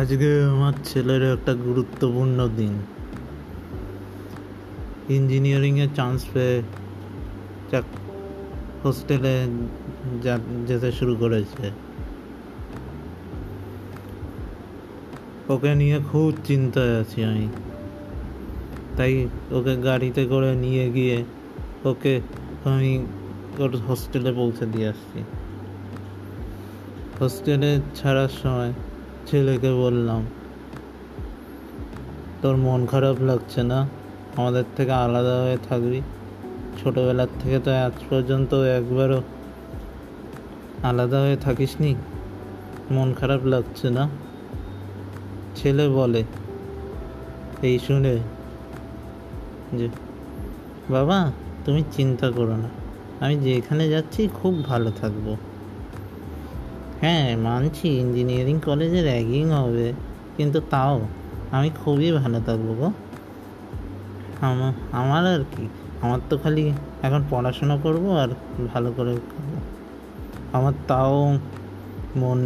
আজকে আমার ছেলের একটা গুরুত্বপূর্ণ দিন। ইঞ্জিনিয়ারিংয়ে চান্স পেয়ে চাক হোস্টেলে যেতে শুরু করেছে। ওকে নিয়ে খুব চিন্তায় আছি আমি। তাই ওকে গাড়িতে করে নিয়ে গিয়ে ওকে আমি ওর হোস্টেলে পৌঁছে দিয়ে আসছি। হোস্টেলে ছাড়ার সময় ছেলেকে বললাম, তোর মন খারাপ লাগছে না? আমাদের থেকে আলাদা হয়ে থাকবি? ছোটবেলার থেকে তো আজ পর্যন্ত একবারও আলাদা হয়ে থাকিস নি মন খারাপ লাগছে না? ছেলে বলে, এই শুনে যে, বাবা, তুমি চিন্তা করো না। আমি যেখানে যাচ্ছি খুব ভালো থাকব। হ্যাঁ মানছি ইঞ্জিনিয়ারিং কলেজে র্যাগিং হবে, কিন্তু তাও আমি খুবই ভালো থাকব গো। আমার আর কি, আমার তো খালি এখন পড়াশোনা করব আর ভালো করে। আমার তাও মন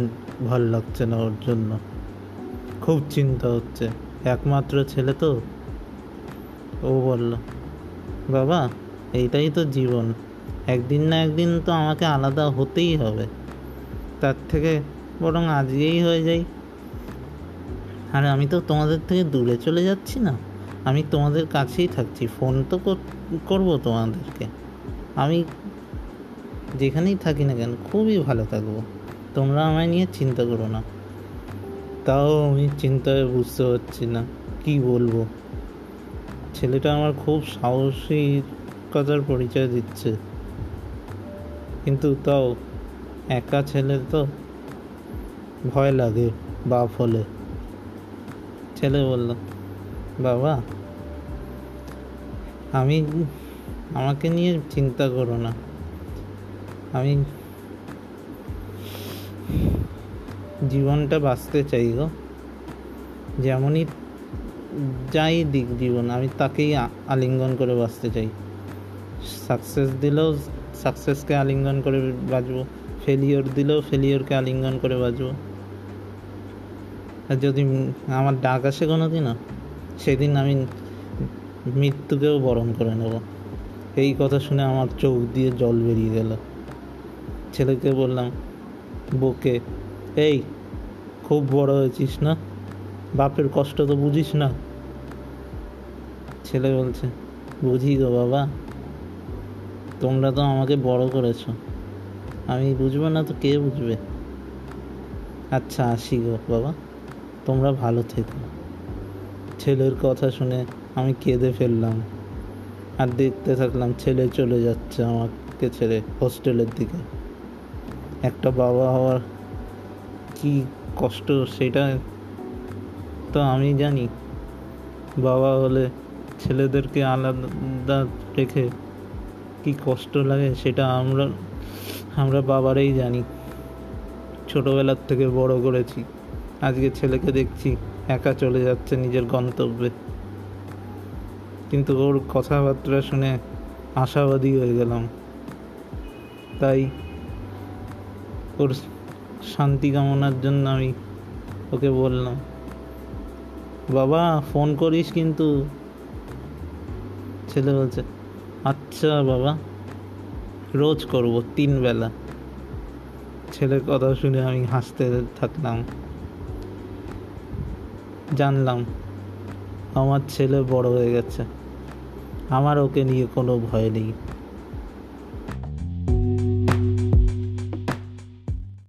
ভালো লাগছে না ওর জন্য। খুব চিন্তা হচ্ছে, একমাত্র ছেলে তো, ও বলল, বাবা, এইটাই তো জীবন, একদিন না একদিন তো আমাকে আলাদা হতেই হবে। তার থেকে বরং আজকেই হয়ে যাই। আর, আমি তো তোমাদের থেকে দূরে চলে যাচ্ছি না। আমি তোমাদের কাছেই থাকছি। ফোন তো কর- করব তোমাদেরকে। আমি যেখানেই থাকি না কেন, খুবই ভালো থাকব। তোমরা আমায় নিয়ে চিন্তা করো না। তাও আমি চিন্তায় বুঝতে পারছি না, কি বলব? ছেলেটা আমার খুব সাহসিকতার পরিচয় দিচ্ছে। কিন্তু তাও একা ছেলে তো ভয় লাগে, বাপ হলে। ছেলে বলল, বাবা, আমি, আমাকে নিয়ে চিন্তা করো না। আমি জীবনটা বাঁচতে চাই গো। যেমনই যাই দিক জীবন, আমি তাকেই আলিঙ্গন করে বাঁচতে চাই। সাকসেস দিলেও সাকসেসকে আলিঙ্গন করে বাঁচবো। ফেলিওর দিলেও ফেলিওরকে আলিঙ্গন করে বাঁচবো আর যদি আমার ডাক আসে কোনো দিনও সেদিন আমি মৃত্যুকেও বরণ করে নেব। এই কথা শুনে আমার চোখ দিয়ে জল বেরিয়ে গেল। ছেলেকে বললাম বকে এই, খুব বড় হয়েছিস না? বাপের কষ্ট তো বুঝিস না? ছেলে বলছে, বুঝি গো বাবা, তোমরা তো আমাকে বড় করেছ। আমি বুঝব না তো কে বুঝবে? আচ্ছা আসি গো বাবা। তোমরা ভালো থেকো। ছেলের কথা শুনে আমি কেঁদে ফেললাম আর দেখতে থাকলাম ছেলে চলে যাচ্ছে আমাকে ছেড়ে হোস্টেলের দিকে। একটা বাবা হওয়ার কি কষ্ট সেটা তো আমি জানি। বাবা হলে ছেলেদেরকে আলাদা রেখে কি কষ্ট লাগে সেটা আমরা আমরা বাবারাই জানি। ছোটবেলার থেকে বড় করেছি। আজকে ছেলেকে দেখছি একা চলে যাচ্ছে নিজের গন্তব্যে। কিন্তু ওর কথাবার্তা শুনে আশাবাদী হয়ে গেলাম। তাই ওর শান্তি কামনার জন্য আমি ওকে বললাম, বাবা, ফোন করিস কিন্তু। ছেলে বলছে আচ্ছা বাবা। রোজ করব তিন বেলা। ছেলের কথা শুনে আমি হাসতে থাকলাম। জানলাম, আমার ছেলে বড় হয়ে গেছে। আমার ওকে নিয়ে কোনো ভয় নেই।